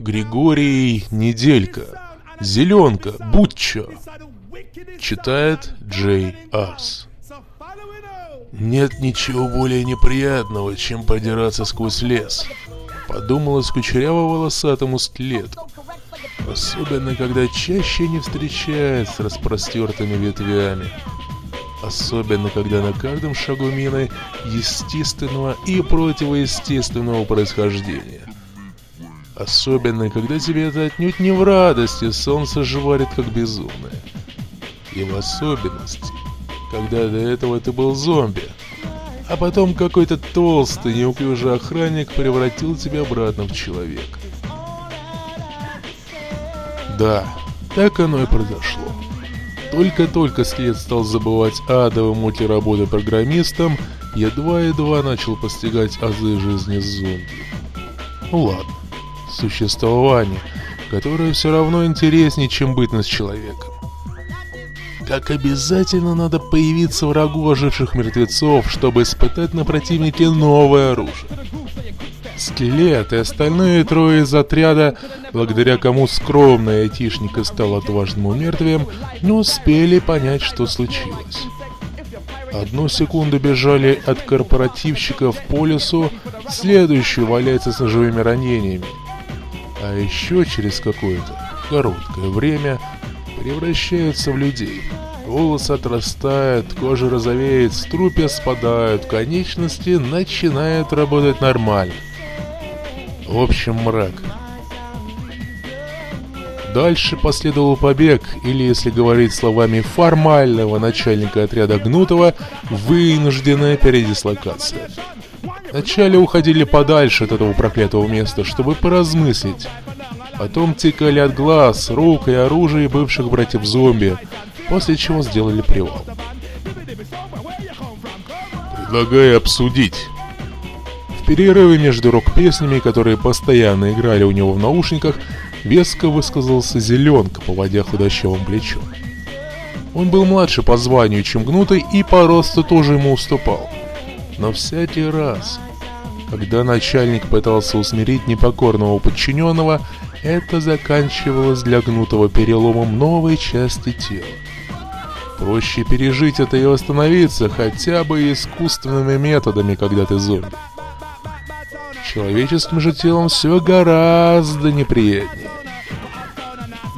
Григорий Неделька. Зеленка. Бутчо. Читает Джей Арс. Нет ничего более неприятного, чем продираться сквозь лес. Подумала кучеряво-волосатому скелету. Особенно, когда чаще не встречается с распростертыми ветвями. Особенно, когда на каждом шагу мины естественного и противоестественного происхождения. Особенно, когда тебе это отнюдь не в радости, солнце жварит как безумное. И в особенности, когда до этого ты был зомби, а потом какой-то толстый, неуклюжий охранник превратил тебя обратно в человека. Да, так оно и произошло. Только-только след стал забывать адовой муки работы программистом, едва-едва начал постигать азы жизни зомби. Ну ладно, существование, которое все равно интереснее, чем бытность человеком. Как обязательно надо появиться врагу оживших мертвецов, чтобы испытать на противнике новое оружие. Скелет и остальные трое из отряда, благодаря кому скромный айтишник и стал отважным умертвием, не успели понять, что случилось. Одну секунду бежали от корпоративщиков по лесу, следующую валяется с ножевыми ранениями. А еще через какое-то короткое время превращаются в людей. Волосы отрастают, кожа розовеет, струпья спадают, конечности начинают работать нормально. В общем, мрак. Дальше последовал побег, или, если говорить словами формального начальника отряда Гнутова, вынужденная передислокация. Вначале уходили подальше от этого проклятого места, чтобы поразмыслить. Потом тикали от глаз, рук и оружия бывших братьев-зомби, после чего сделали привал. Предлагаю обсудить. В перерыве между рок-песнями, которые постоянно играли у него в наушниках, веско высказался Зеленка, поводя худощавым плечом. Он был младше по званию, чем Гнутый, и по росту тоже ему уступал. Но всякий раз, когда начальник пытался усмирить непокорного подчиненного, это заканчивалось для Гнутого переломом новой части тела. Проще пережить это и восстановиться хотя бы искусственными методами, когда ты зомби. Человеческим же телом все гораздо неприятнее.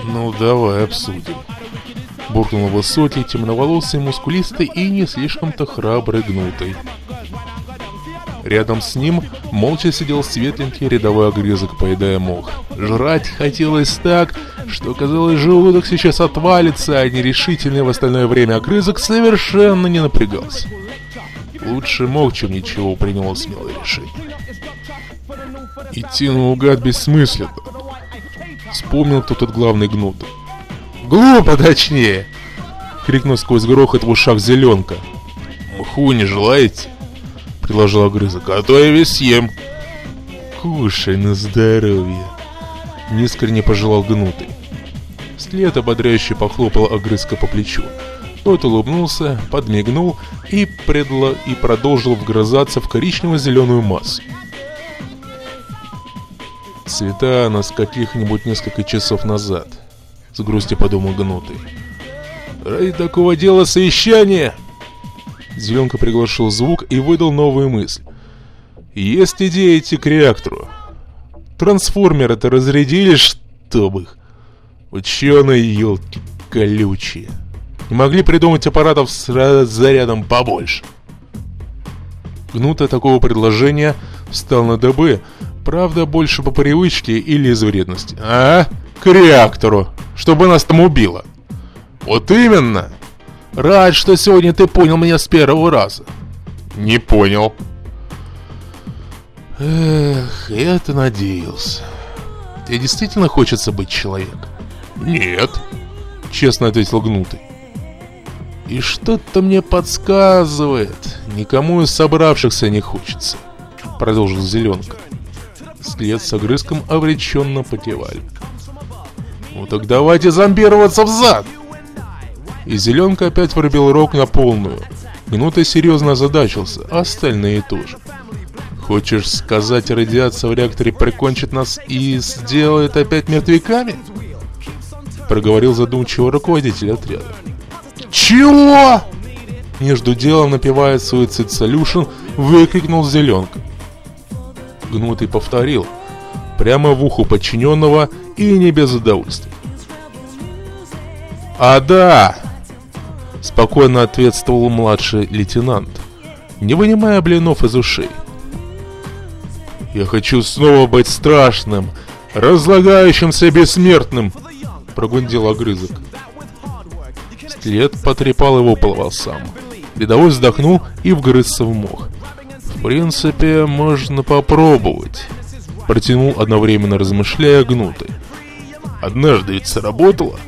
Ну, давай обсудим. Буркнул высокий, темноволосый, мускулистый и не слишком-то храбрый гнутый. Рядом с ним молча сидел светленький рядовой огрызок, поедая мох. Жрать хотелось так, что казалось, желудок сейчас отвалится, а нерешительный в остальное время огрызок совершенно не напрягался. Лучше мог, чем ничего, принял смелое решение. Идти наугад бессмысленно. Вспомнил кто тот главный гнут. «Глупо, точнее!» — крикнул сквозь грохот в ушах зеленка. «Мху не желаете?» — предложил огрызок. «А то я весь съем!» «Кушай на здоровье!» — нескорне пожелал гнутый. След ободряюще похлопал огрызка по плечу. Тот улыбнулся, подмигнул и, предло... и продолжил вгрызаться в коричнево-зеленую массу. Цвета нас каких-нибудь несколько часов назад, с грустью подумал Гнутый. Ради такого дела совещание! Зеленка приглашил звук и выдал новую мысль. Есть идея идти к реактору. Трансформеры-то разрядили, чтобы их. Ученые елки колючие. Не могли придумать аппаратов с зарядом побольше. Гнута такого предложения встал на ДБ, правда больше по привычке или из вредности. А? К реактору, чтобы нас там убило. Вот именно. Рад, что сегодня ты понял меня с первого раза. Не понял. Эх, я-то надеялся. Тебе действительно хочется быть человеком? Нет, честно ответил Гнутый. И что-то мне подсказывает, никому из собравшихся не хочется, продолжил Зеленка. След с огрызком обреченно потевали. Ну так давайте зомбироваться в зад! И Зеленка опять врубил рог на полную. Минута серьезно озадачился, а остальные тоже. Хочешь сказать, радиация в реакторе прикончит нас и сделает опять мертвяками? Проговорил задумчиво руководитель отряда. Чего? Между делом напевая Suicide Solution, выкрикнул Зеленка. Гнутый повторил, прямо в уху подчиненного и не без удовольствия. «А да!» – спокойно ответствовал младший лейтенант, не вынимая блинов из ушей. «Я хочу снова быть страшным, разлагающимся бессмертным!» – прогундел огрызок. След потрепал его по волосам. Рядовой вздохнул и вгрызся в мох. «В принципе, можно попробовать», – протянул одновременно размышляя гнутый. «Однажды ведь сработало.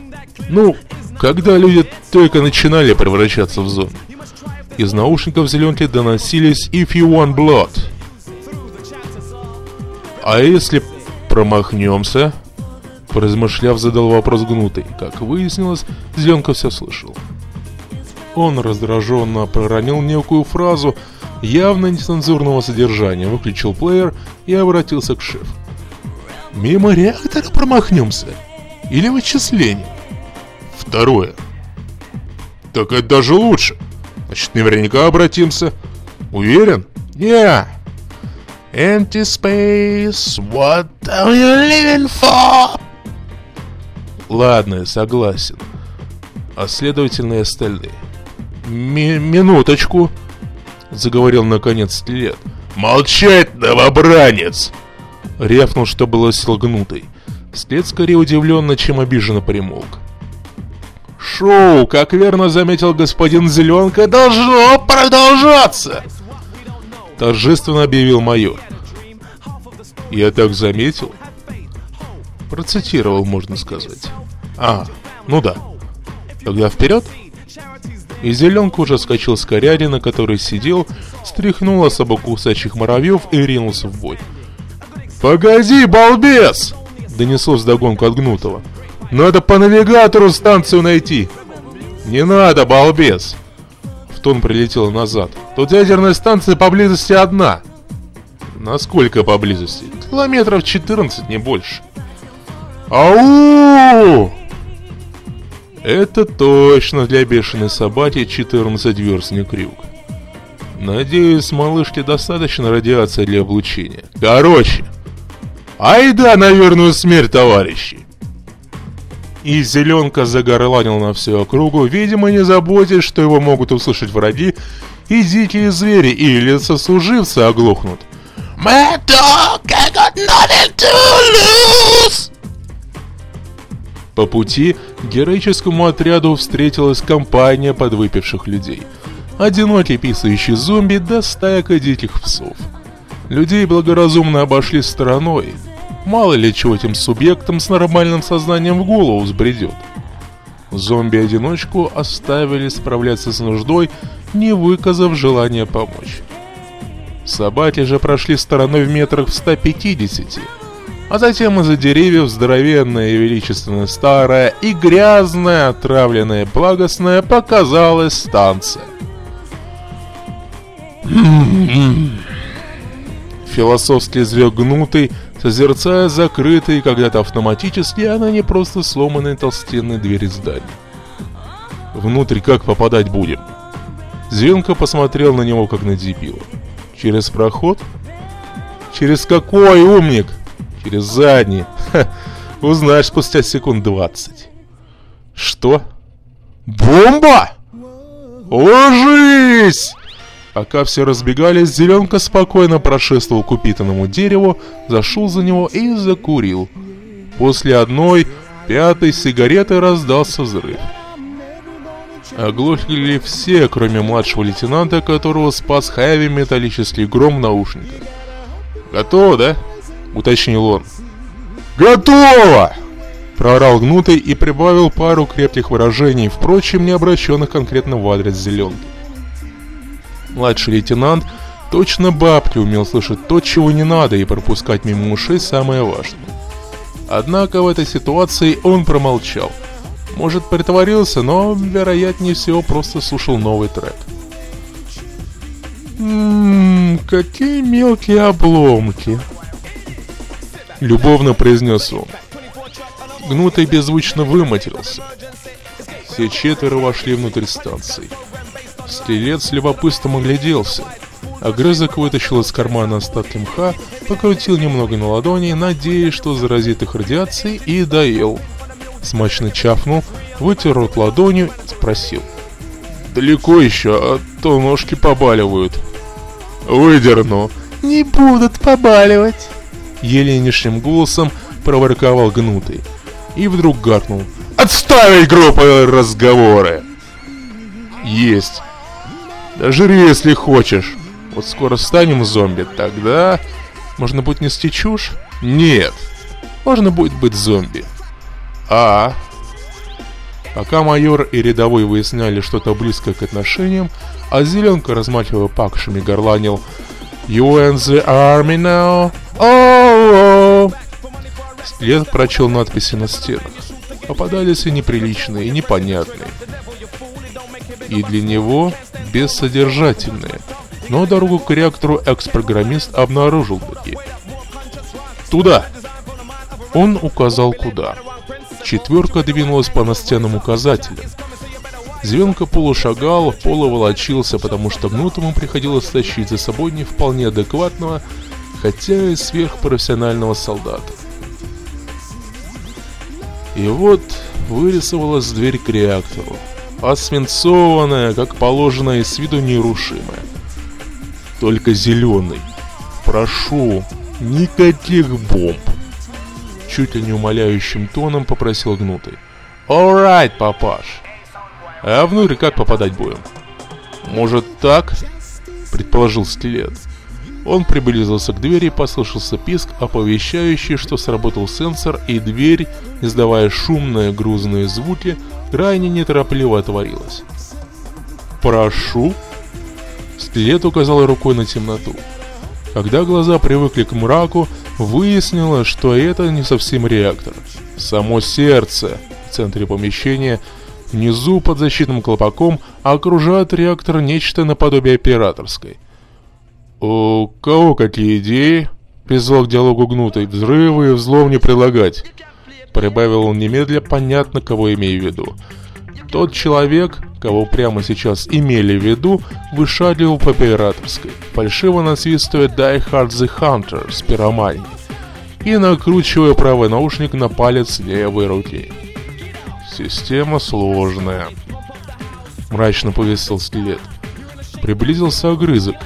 Ну, когда люди только начинали превращаться в зомби. Из наушников зеленки доносились «If you want blood», «А если промахнемся?» Поразмышляв, задал вопрос гнутый. Как выяснилось, Зеленка все слышал. Он раздраженно проронил некую фразу явно нецензурного содержания, выключил плеер и обратился к шефу. «Мимо реактора промахнемся? Или вычисление?» «Второе». «Так это даже лучше. Значит, наверняка обратимся. Уверен?» «Не, Empty space, what are you living for? Ладно, согласен. А следовательно и остальные. Ми минуточку, заговорил наконец Стилет. Молчать, новобранец! Рявкнул, что было сил гнутый. След скорее удивленно, чем обиженно примолк. Шоу, как верно заметил господин Зеленка, должно продолжаться! торжественно объявил майор. Я так заметил. Процитировал, можно сказать. А, ну да. Тогда вперед. И зеленка уже скачал с коряди, на которой сидел, стряхнул особо кусачих муравьев и ринулся в бой. «Погоди, балбес!» — донеслось догонку от Гнутого. «Надо по навигатору станцию найти!» «Не надо, балбес!» тонн прилетело назад. Тут ядерная станция поблизости одна. Насколько поблизости? Километров 14, не больше. Ау! Это точно для бешеной собаки 14 верстный крюк. Надеюсь, малышке достаточно радиации для облучения. Короче, айда на верную смерть, товарищи! И Зеленка загорланил на всю округу, видимо, не заботясь, что его могут услышать враги, и дикие звери или сослуживцы оглохнут. По пути героическому отряду встретилась компания подвыпивших людей. Одинокий писающий зомби да стайка диких псов. Людей благоразумно обошли стороной, Мало ли чего этим субъектам с нормальным сознанием в голову взбредет. Зомби-одиночку оставили справляться с нуждой, не выказав желания помочь. Собаки же прошли стороной в метрах в 150, а затем из-за деревьев здоровенная и величественная старая и грязная, отравленная благостная показалась станция. Философски звезднутый созерцая закрытые когда-то автоматически, а не просто сломанные толстенные двери здания. «Внутрь как попадать будем?» Зеленко посмотрел на него, как на дебила. «Через проход?» «Через какой, умник?» «Через задний. Ха, узнаешь спустя секунд двадцать». «Что?» «Бомба!» «Ложись!» Пока все разбегались, Зеленка спокойно прошествовал к упитанному дереву, зашел за него и закурил. После одной, пятой сигареты раздался взрыв. Оглохли все, кроме младшего лейтенанта, которого спас хэви металлический гром в наушниках. «Готово, да?» — уточнил он. «Готово!» — проорал гнутый и прибавил пару крепких выражений, впрочем, не обращенных конкретно в адрес зеленки. Младший лейтенант точно бабки умел слышать то, чего не надо, и пропускать мимо ушей самое важное. Однако в этой ситуации он промолчал. Может, притворился, но, вероятнее всего, просто слушал новый трек. «Ммм, какие мелкие обломки!» Любовно произнес он. Гнутый беззвучно выматерился. Все четверо вошли внутрь станции. Стрелец с любопытством огляделся. Огрызок вытащил из кармана остатки мха, покрутил немного на ладони, надеясь, что заразит их радиацией, и доел. Смачно чавкнул, вытер рот ладонью и спросил. «Далеко еще, а то ножки побаливают». «Выдерну». «Не будут побаливать». Еле низшим голосом проворковал гнутый. И вдруг гаркнул. «Отставить группы разговоры!» «Есть. Жри, если хочешь. Вот скоро станем зомби, тогда... Можно будет нести чушь? Нет. Можно будет быть зомби. А... Пока майор и рядовой выясняли что-то близкое к отношениям, а Зеленка, размахивая пакшами, горланил «You and the army now? Oh, oh!» След прочел надписи на стенах. Попадались и неприличные, и непонятные. И для него бессодержательные. Но дорогу к реактору экс-программист обнаружил таки. «Туда!» Он указал куда. Четверка двинулась по настенным указателям. Звенка полушагал, полуволочился, потому что гнутому приходилось тащить за собой не вполне адекватного, хотя и сверхпрофессионального солдата. И вот вырисовалась дверь к реактору, освинцованная, как положено, и с виду нерушимая. Только зеленый. Прошу, никаких бомб. Чуть ли не умоляющим тоном попросил Гнутый. Alright, папаш. А внутрь как попадать будем? Может так? Предположил Стилет. Он приблизился к двери и послышался писк, оповещающий, что сработал сенсор, и дверь, издавая шумные грузные звуки, крайне неторопливо отворилась. «Прошу!» Стилет указал рукой на темноту. Когда глаза привыкли к мраку, выяснилось, что это не совсем реактор. Само сердце в центре помещения, внизу под защитным колпаком, окружает реактор нечто наподобие операторской. «У кого какие идеи?» — призвал к диалогу гнутый. «Взрывы и взлом не прилагать». Прибавил он немедля, понятно, кого имею в виду. Тот человек, кого прямо сейчас имели в виду, вышагивал по операторской, фальшиво насвистывая Die Hard the Hunter с пироманией и накручивая правый наушник на палец левой руки. Система сложная. Мрачно повесил скелет. Приблизился огрызок,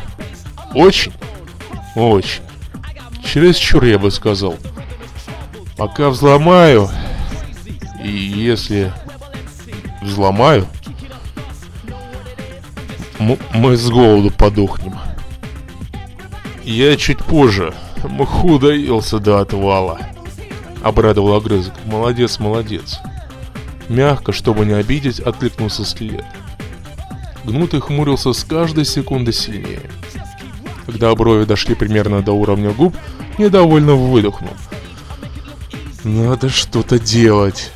очень? Очень. Чересчур, я бы сказал. Пока взломаю, и если взломаю, мы с голоду подохнем. Я чуть позже. Мы худо елся до отвала. Обрадовал огрызок. Молодец, молодец. Мягко, чтобы не обидеть, откликнулся скелет. Гнутый хмурился с каждой секунды сильнее. Когда брови дошли примерно до уровня губ, недовольно выдохнул. «Надо что-то делать!»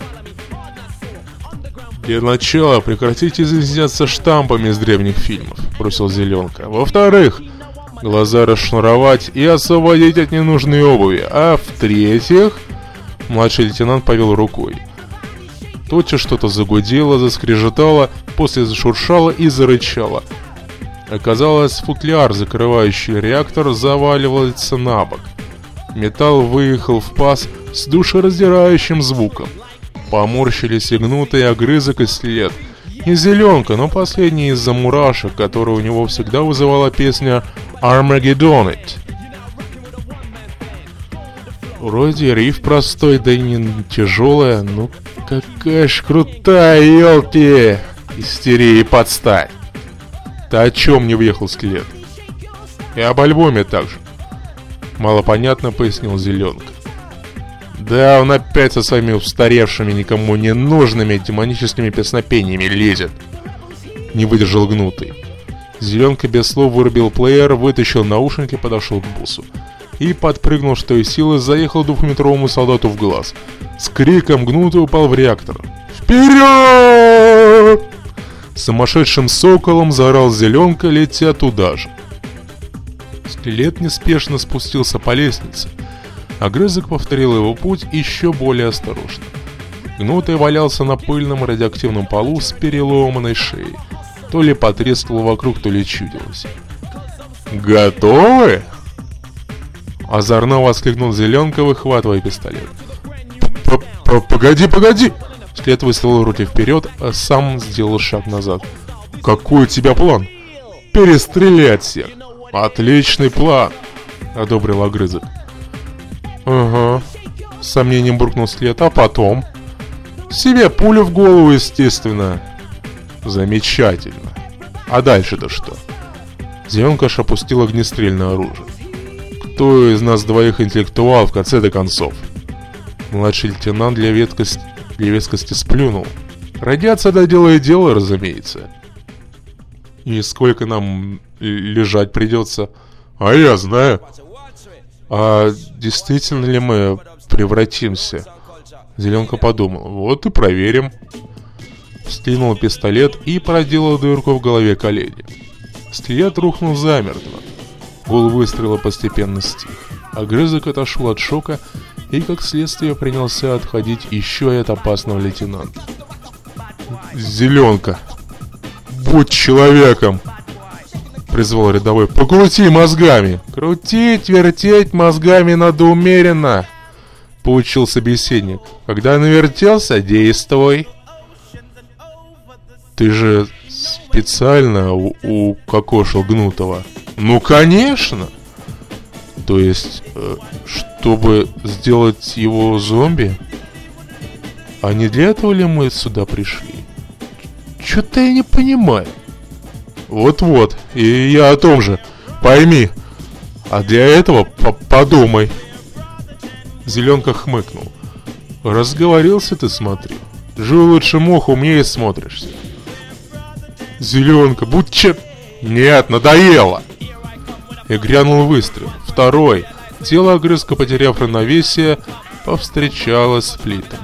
«Для начала прекратите изъясняться штампами из древних фильмов», — бросил Зеленка. «Во-вторых, глаза расшнуровать и освободить от ненужной обуви. А в-третьих...» Младший лейтенант повел рукой. Тотчас что-то загудело, заскрежетало, после зашуршало и зарычало. Оказалось, футляр, закрывающий реактор, заваливается на бок. Металл выехал в паз с душераздирающим звуком. Поморщились и гнутый огрызок и след. И зеленка, но последний из-за мурашек, который у него всегда вызывала песня «Armageddon It». Вроде риф простой, да и не тяжелая, ну какая ж крутая, елки! Истерия подстать! Ты о чем не въехал скелет? И об альбоме также. Малопонятно пояснил Зеленка. Да, он опять со своими устаревшими, никому не нужными демоническими песнопениями лезет. Не выдержал гнутый. Зеленка без слов вырубил плеер, вытащил наушники, подошел к бусу. И подпрыгнул, что из силы, заехал двухметровому солдату в глаз. С криком гнутый упал в реактор. «Вперед!» Сумасшедшим соколом заорал зеленка, летя туда же. Скелет неспешно спустился по лестнице. Огрызок повторил его путь еще более осторожно. Гнутый валялся на пыльном радиоактивном полу с переломанной шеей. То ли потрескало вокруг, то ли чудилось. «Готовы?» Озорно воскликнул Зеленка, выхватывая пистолет. «Погоди, погоди!» След выставил руки вперед, а сам сделал шаг назад. «Какой у тебя план?» «Перестрелять всех!» «Отличный план!» — одобрил огрызок. «Ага», — с сомнением буркнул след, «а потом?» «Себе пулю в голову, естественно». «Замечательно. А дальше-то что?» Зеленкаш опустил огнестрельное оружие. «Кто из нас двоих интеллектуал в конце до концов?» Младший лейтенант для веткости, для вескости сплюнул. «Радиация доделает дело, разумеется». «И сколько нам лежать придется?» «А я знаю». «А действительно ли мы превратимся?» Зеленка подумал. «Вот и проверим». Стянул пистолет и проделал дырку в голове коллеги. Скелет рухнул замертво. Гул выстрела постепенно стих. Огрызок отошел от шока и, как следствие, принялся отходить еще и от опасного лейтенанта. «Зеленка! Будь человеком!» Призвал рядовой. «Покрути мозгами!» «Крутить, вертеть мозгами надо умеренно!» Получил собеседник. «Когда навертелся, действуй!» «Ты же специально укокошил Гнутого?» «Ну, конечно!» То есть, э, чтобы сделать его зомби? А не для этого ли мы сюда пришли? Что-то я не понимаю. Вот-вот, и я о том же. Пойми. А для этого по подумай. Зеленка хмыкнул. Разговорился ты, смотри. Жил лучше мух, умнее смотришься. Зеленка, будь че... Нет, надоело. И грянул выстрел. Второй. Тело огрызка, потеряв равновесие, повстречалось с плитами.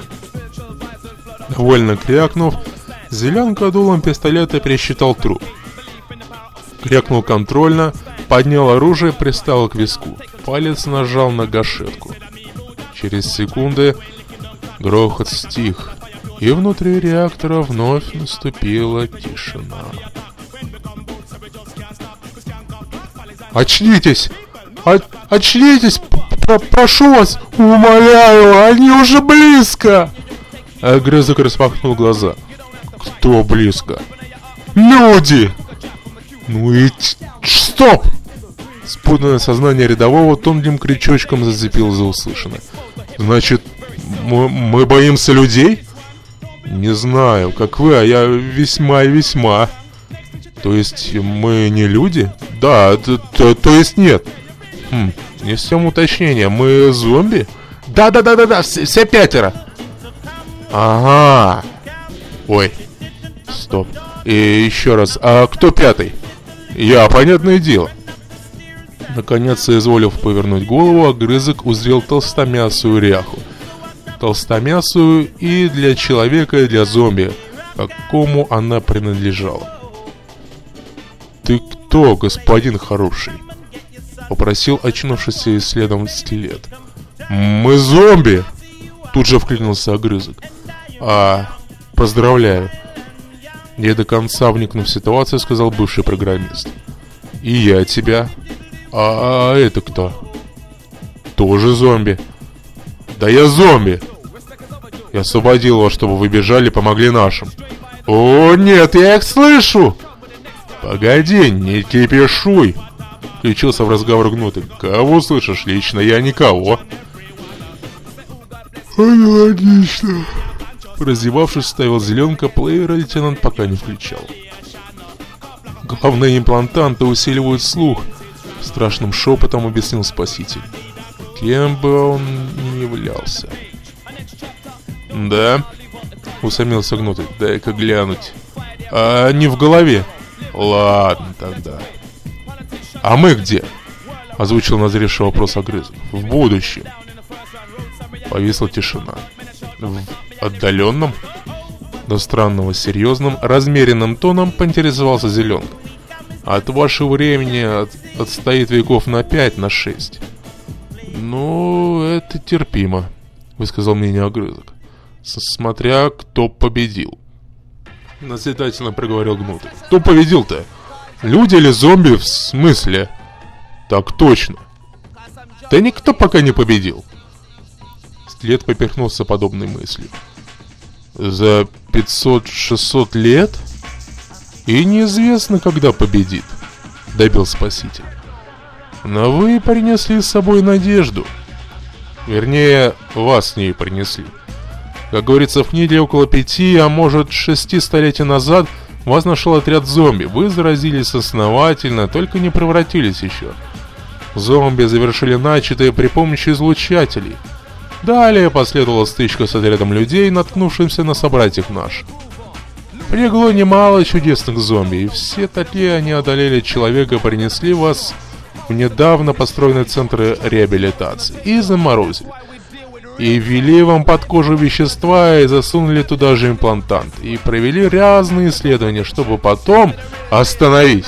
Довольно крякнув, Зеленка дулом пистолета пересчитал труп. Крякнул контрольно, поднял оружие, приставил к виску. Палец нажал на гашетку. Через секунды грохот стих, и внутри реактора вновь наступила тишина. «Очнитесь! О очнитесь! П Прошу вас! Умоляю! Они уже близко!» Огрызок распахнул глаза. «Кто близко?» «Люди!» «Ну и стоп!» Спутанное сознание рядового тонким крючочком зацепило за услышанное. «Значит, мы, мы боимся людей?» «Не знаю, как вы, а я весьма и весьма». «То есть мы не люди?» «Да, то, то, то есть нет». «Хм, несем уточнение, мы зомби?» «Да-да-да-да-да, все, все пятеро!» «Ага!» «Ой, стоп, и еще раз, а кто пятый?» «Я, понятное дело». Наконец, соизволив повернуть голову, огрызок узрел толстомясую ряху. Толстомясую и для человека, и для зомби, какому она принадлежала. «Ты кто, господин хороший?» Попросил очнувшийся следом скелет. «Мы зомби!» Тут же вклинился огрызок. «А, поздравляю!» Не до конца вникнув в ситуацию, сказал бывший программист. И я тебя. А, а это кто? Тоже зомби. Да я зомби. Я освободил вас, чтобы вы бежали, помогли нашим. О, нет, я их слышу! Погоди, не кипишуй! Включился в разговор гнутый. Кого слышишь? Лично я никого. Аналогично. Раздевавшись, ставил зеленка, плеера лейтенант пока не включал. Главные имплантанты усиливают слух, страшным шепотом объяснил спаситель. Кем бы он ни являлся. Да, усомнился гнутый, дай-ка глянуть. А не в голове. Ладно тогда. А мы где? Озвучил назревший вопрос огрызок. В будущем. Повисла тишина. В отдаленном, до странного серьезным, размеренным тоном поинтересовался Зеленка. От вашего времени от, отстоит веков на пять, на шесть. Ну, это терпимо, высказал мнение огрызок. Смотря кто победил. Назидательно проговорил Гнутый. Кто победил-то? Люди или зомби в смысле? Так точно. Да никто пока не победил. След поперхнулся подобной мыслью. За 500-600 лет? И неизвестно, когда победит, добил спаситель. Но вы принесли с собой надежду. Вернее, вас с ней принесли. Как говорится в книге, около пяти, а может шести столетий назад вас нашел отряд зомби. Вы заразились основательно, только не превратились еще. Зомби завершили начатое при помощи излучателей. Далее последовала стычка с отрядом людей, наткнувшимся на собратьев наших. Пригло немало чудесных зомби, и все такие они одолели человека и принесли вас в недавно построенные центры реабилитации и заморозили. И ввели вам под кожу вещества и засунули туда же имплантант. И провели разные исследования, чтобы потом остановить.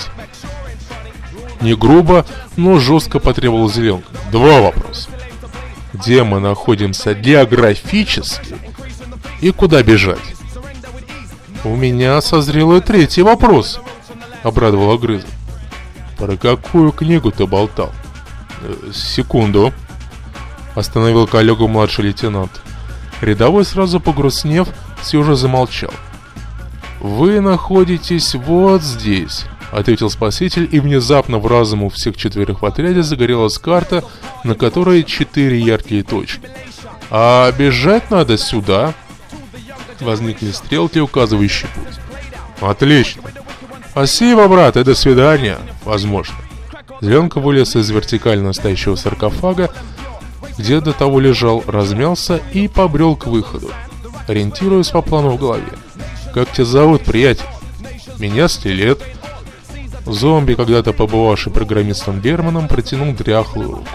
Не грубо, но жестко потребовал Зеленка. Два вопроса. Где мы находимся географически и куда бежать? «У меня созрел и третий вопрос», — обрадовал Огрызок. «Про какую книгу ты болтал?» «Э, «Секунду», — остановил коллегу младший лейтенант. Рядовой, сразу погрустнев, все же замолчал. «Вы находитесь вот здесь», — ответил спаситель, и внезапно в разум у всех четверых в отряде загорелась карта, на которой четыре яркие точки. «А бежать надо сюда», возникли стрелки, указывающие путь. Отлично. Спасибо, брат, и до свидания. Возможно. Зеленка вылез из вертикально стоящего саркофага, где до того лежал, размялся и побрел к выходу, ориентируясь по плану в голове. «Как тебя зовут, приятель?» «Меня Стилет». Зомби, когда-то побывавший программистом Германом, протянул дряхлую руку.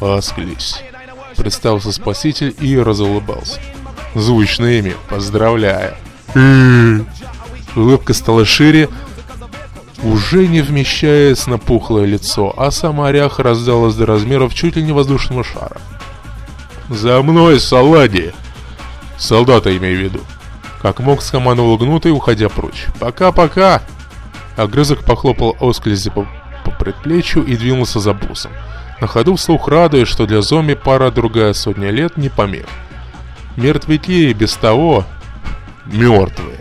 «Асклись», — представился спаситель и разулыбался. Звучное имя. Поздравляю. Улыбка стала шире, уже не вмещаясь на пухлое лицо, а сама ряха раздалась до размеров чуть ли не воздушного шара. «За мной, салади!» «Солдата имею в виду». Как мог, скомандовал гнутый, уходя прочь. «Пока-пока!» Огрызок похлопал Осклизи по, по предплечью и двинулся за бусом. На ходу вслух радуясь, что для зомби пара другая сотня лет не помех. Мертвяки без того мертвые.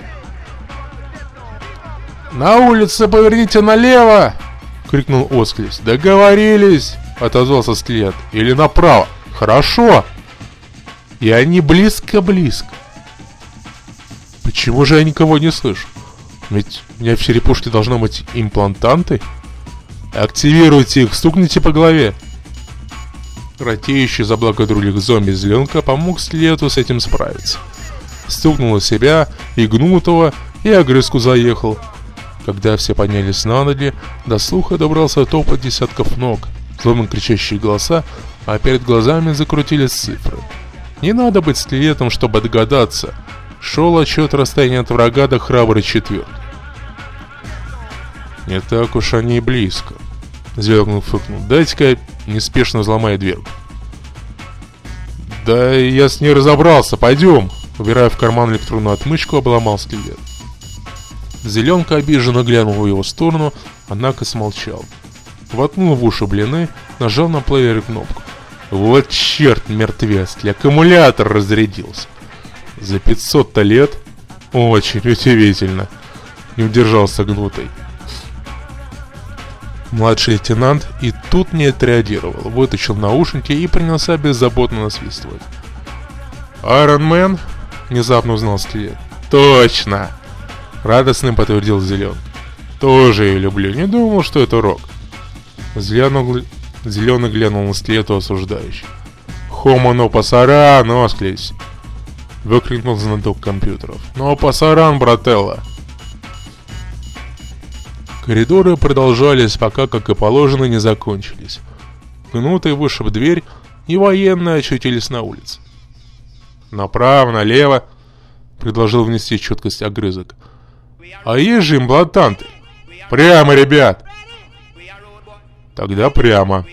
«На улице поверните налево!» — крикнул Осклис. «Договорились!» — отозвался Скелет. «Или направо!» «Хорошо!» И они близко-близко. Почему же я никого не слышу? Ведь у меня в черепушке должны быть имплантанты. Активируйте их, стукните по голове. Ратеющий за благо других зомби зеленка помог Слету с этим справиться. Стукнул себя и гнутого, и огрызку заехал. Когда все поднялись на ноги, до слуха добрался топот десятков ног, злобно кричащие голоса, а перед глазами закрутились цифры. Не надо быть скелетом, чтобы догадаться. Шел отчет расстояния от врага до храброй четверки. Не так уж они и близко. Звякнул фыркнул. Дайте-ка неспешно взломаю дверь. Да я с ней разобрался, пойдем. Убирая в карман электронную отмычку, обломал скелет. Зеленка обиженно глянул в его сторону, однако смолчал. Воткнул в уши блины, нажал на плеере кнопку. Вот черт, мертвецкий, аккумулятор разрядился. За 500-то лет? Очень удивительно. Не удержался гнутый. Младший лейтенант и тут не отреагировал, вытащил наушники и принялся беззаботно насвистывать. «Айрон Мэн?» — внезапно узнал скелет. «Точно!» — радостным подтвердил Зелен. «Тоже ее люблю, не думал, что это рок». Зеленый, Зеленый глянул на скелету осуждающий. «Хомо но пасаран, осклись!» — выкрикнул знаток компьютеров. «Но пасаран, брателла!» Коридоры продолжались, пока, как и положено, не закончились. Гнутый вышиб дверь, и военные очутились на улице. «Направо, налево», — предложил внести четкость огрызок. «А есть же имплантанты?» «Прямо, ребят!» Тогда прямо.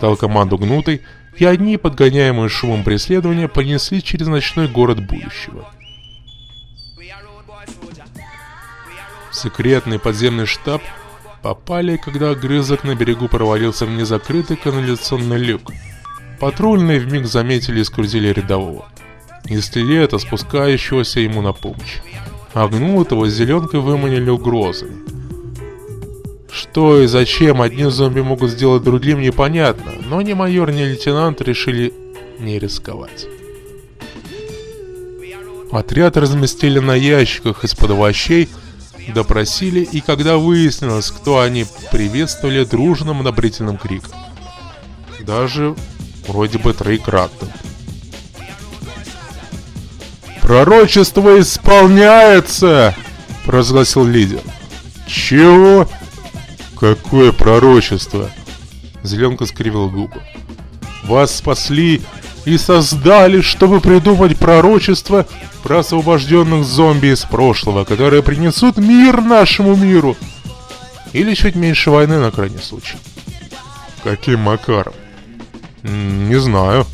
Дал команду гнутый, и одни, подгоняемые шумом преследования, понесли через ночной город будущего. В секретный подземный штаб попали, когда огрызок на берегу провалился в незакрытый канализационный люк. Патрульные вмиг заметили и скрутили рядового. Из скелета, спускающегося ему на помощь. Огнутого с зеленкой выманили угрозами. Что и зачем одни зомби могут сделать другим, непонятно, но ни майор, ни лейтенант решили не рисковать. Отряд разместили на ящиках из-под овощей, допросили, и когда выяснилось, кто они, приветствовали дружным одобрительным криком. Даже вроде бы троекратным. «Пророчество исполняется!» – провозгласил лидер. «Чего?» «Какое пророчество?» Зеленка скривил губы. «Вас спасли и создали, чтобы придумать пророчество про освобожденных зомби из прошлого, которые принесут мир нашему миру. Или чуть меньше войны на крайний случай. Каким макаром? Не знаю.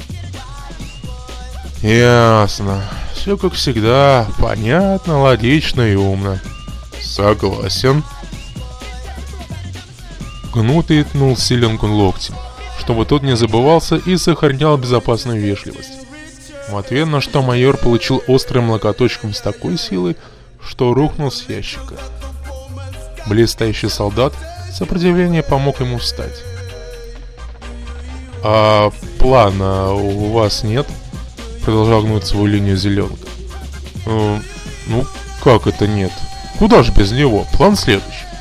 Ясно. Все как всегда. Понятно, логично и умно. Согласен. Гнутый тнул Силенку локтем, чтобы тот не забывался и сохранял безопасную вежливость. В ответ на что майор получил острым локоточком с такой силой, что рухнул с ящика. Блистающий солдат сопротивление помог ему встать. «А плана у вас нет?» Продолжал гнуть свою линию зеленка. «Э, «Ну, как это нет? Куда же без него? План следующий».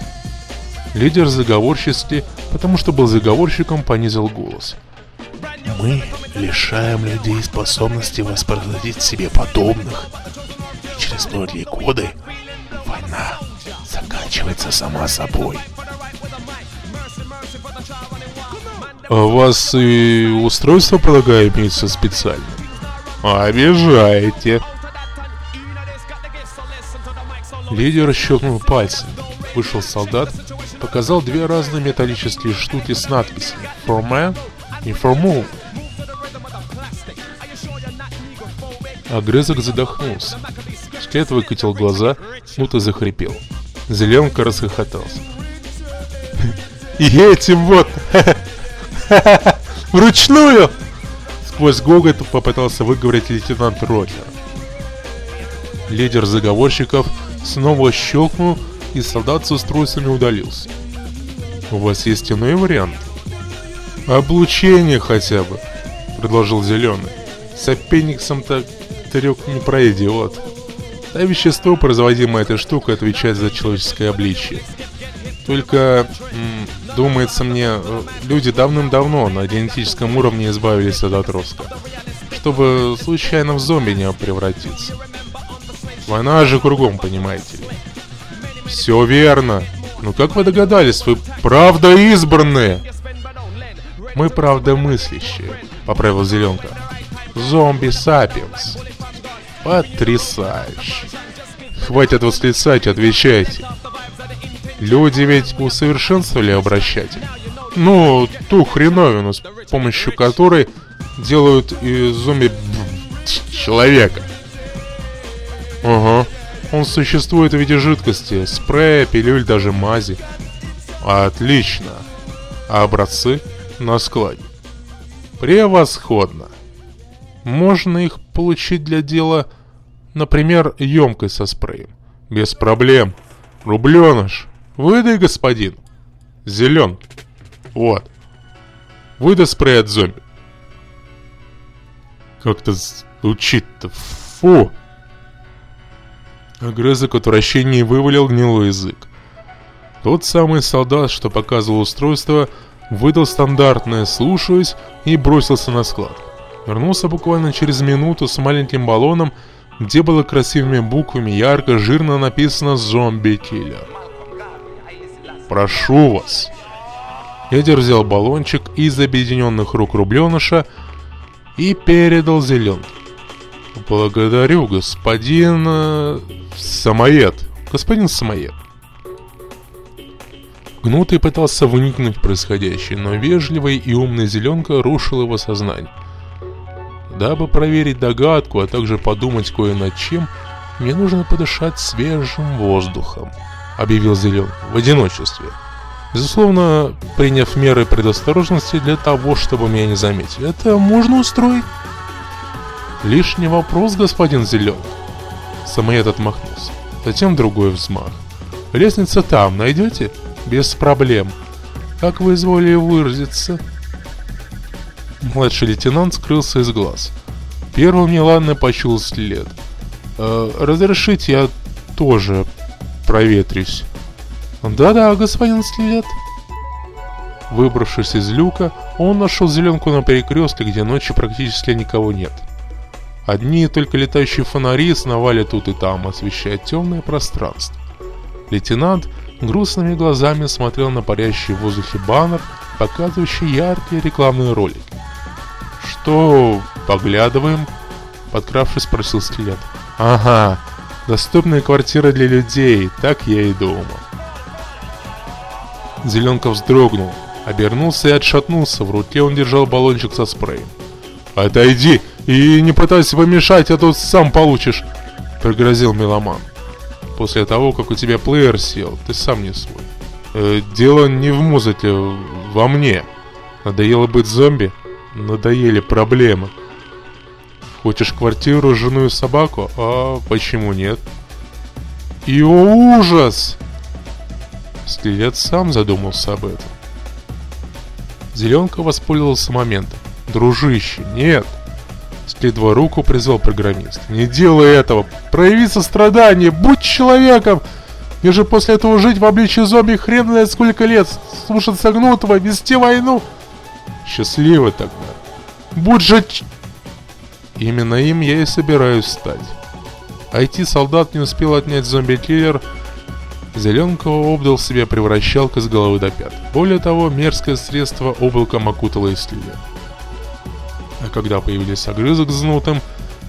Лидер заговорчески, потому что был заговорщиком, понизил голос. Мы лишаем людей способности воспроизводить себе подобных. И через многие годы война заканчивается сама собой. А у вас и устройство, полагаю, имеется специально? Обижаете. Лидер щелкнул пальцем. Вышел солдат, показал две разные металлические штуки с надписями «For Man» и «For Move». Огрызок задохнулся. Скелет выкатил глаза, будто захрипел. Зеленка расхохотался. «И этим вот! Вручную!» Сквозь гогот попытался выговорить лейтенант Рокер. Лидер заговорщиков снова щелкнул, и солдат с устройствами удалился. «У вас есть иной вариант?» «Облучение хотя бы», — предложил Зеленый. «С аппендиксом-то трек не пройдет. А вещество, производимое этой штукой, отвечает за человеческое обличие. Только, думается мне, э, люди давным-давно на генетическом уровне избавились от отростка, чтобы случайно в зомби не превратиться. Война же кругом, понимаете ли. Все верно. Ну как вы догадались, вы правда избранные? Мы правда мыслящие, поправил Зеленка. Зомби-сапиенс. Потрясающе. Хватит восклицать, отвечайте. Люди ведь усовершенствовали обращатель. Ну, ту хреновину, с помощью которой делают из зомби человека. Ага. Он существует в виде жидкости, спрея, пилюль, даже мази. Отлично. А образцы на складе. Превосходно. Можно их получить для дела, например, емкость со спреем. Без проблем. Рубленыш, выдай господин. Зелен. Вот. Выдай спрей от зомби. Как-то звучит-то. Фу. Огрызок от вращения вывалил гнилой язык. Тот самый солдат, что показывал устройство, выдал стандартное «слушаюсь» и бросился на склад. Вернулся буквально через минуту с маленьким баллоном, где было красивыми буквами ярко, жирно написано «Зомби-киллер». «Прошу вас!» Лидер взял баллончик из объединенных рук рубленыша и передал зеленый. «Благодарю, господин... Э, Самоед. Господин Самоед». Гнутый пытался вникнуть в происходящее, но вежливый и умный Зеленка рушил его сознание. Дабы проверить догадку, а также подумать кое над чем, мне нужно подышать свежим воздухом, объявил Зелен в одиночестве. Безусловно, приняв меры предосторожности для того, чтобы меня не заметили. Это можно устроить? Лишний вопрос, господин Зелен. Самоед отмахнулся. Затем другой взмах. Лестница там, найдете? Без проблем. Как вы изволили выразиться? Младший лейтенант скрылся из глаз. Первым неладно почул след. «Э, «Разрешите, я тоже проветрюсь». «Да-да, господин след». Выбравшись из люка, он нашел зеленку на перекрестке, где ночью практически никого нет. Одни только летающие фонари сновали тут и там, освещая темное пространство. Лейтенант грустными глазами смотрел на парящий в воздухе баннер, показывающий яркие рекламные ролики. «Что, поглядываем?» Подкравшись, спросил скелет. «Ага, доступные квартиры для людей, так я и думал». Зеленка вздрогнул, обернулся и отшатнулся, в руке он держал баллончик со спреем. «Отойди и не пытайся помешать, а то сам получишь!» Пригрозил меломан. «После того, как у тебя плеер сел, ты сам не свой. Э, дело не в музыке, во мне. Надоело быть зомби?» Надоели проблемы. Хочешь квартиру, жену и собаку? А почему нет? И ужас! Скелет сам задумался об этом. Зеленка воспользовался моментом. Дружище, нет! Скидывая руку, призвал программист. Не делай этого! Прояви сострадание! Будь человеком! Мне же после этого жить в обличии зомби хрен знает сколько лет! Слушаться гнутого, вести войну! Счастливо тогда. Будь же... Именно им я и собираюсь стать. IT-солдат не успел отнять зомби-киллер. Зеленкого обдал себя превращалкой с головы до пят. Более того, мерзкое средство облаком окутало исследование. А когда появились огрызок с нутом,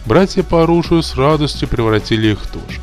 братья по оружию с радостью превратили их тоже.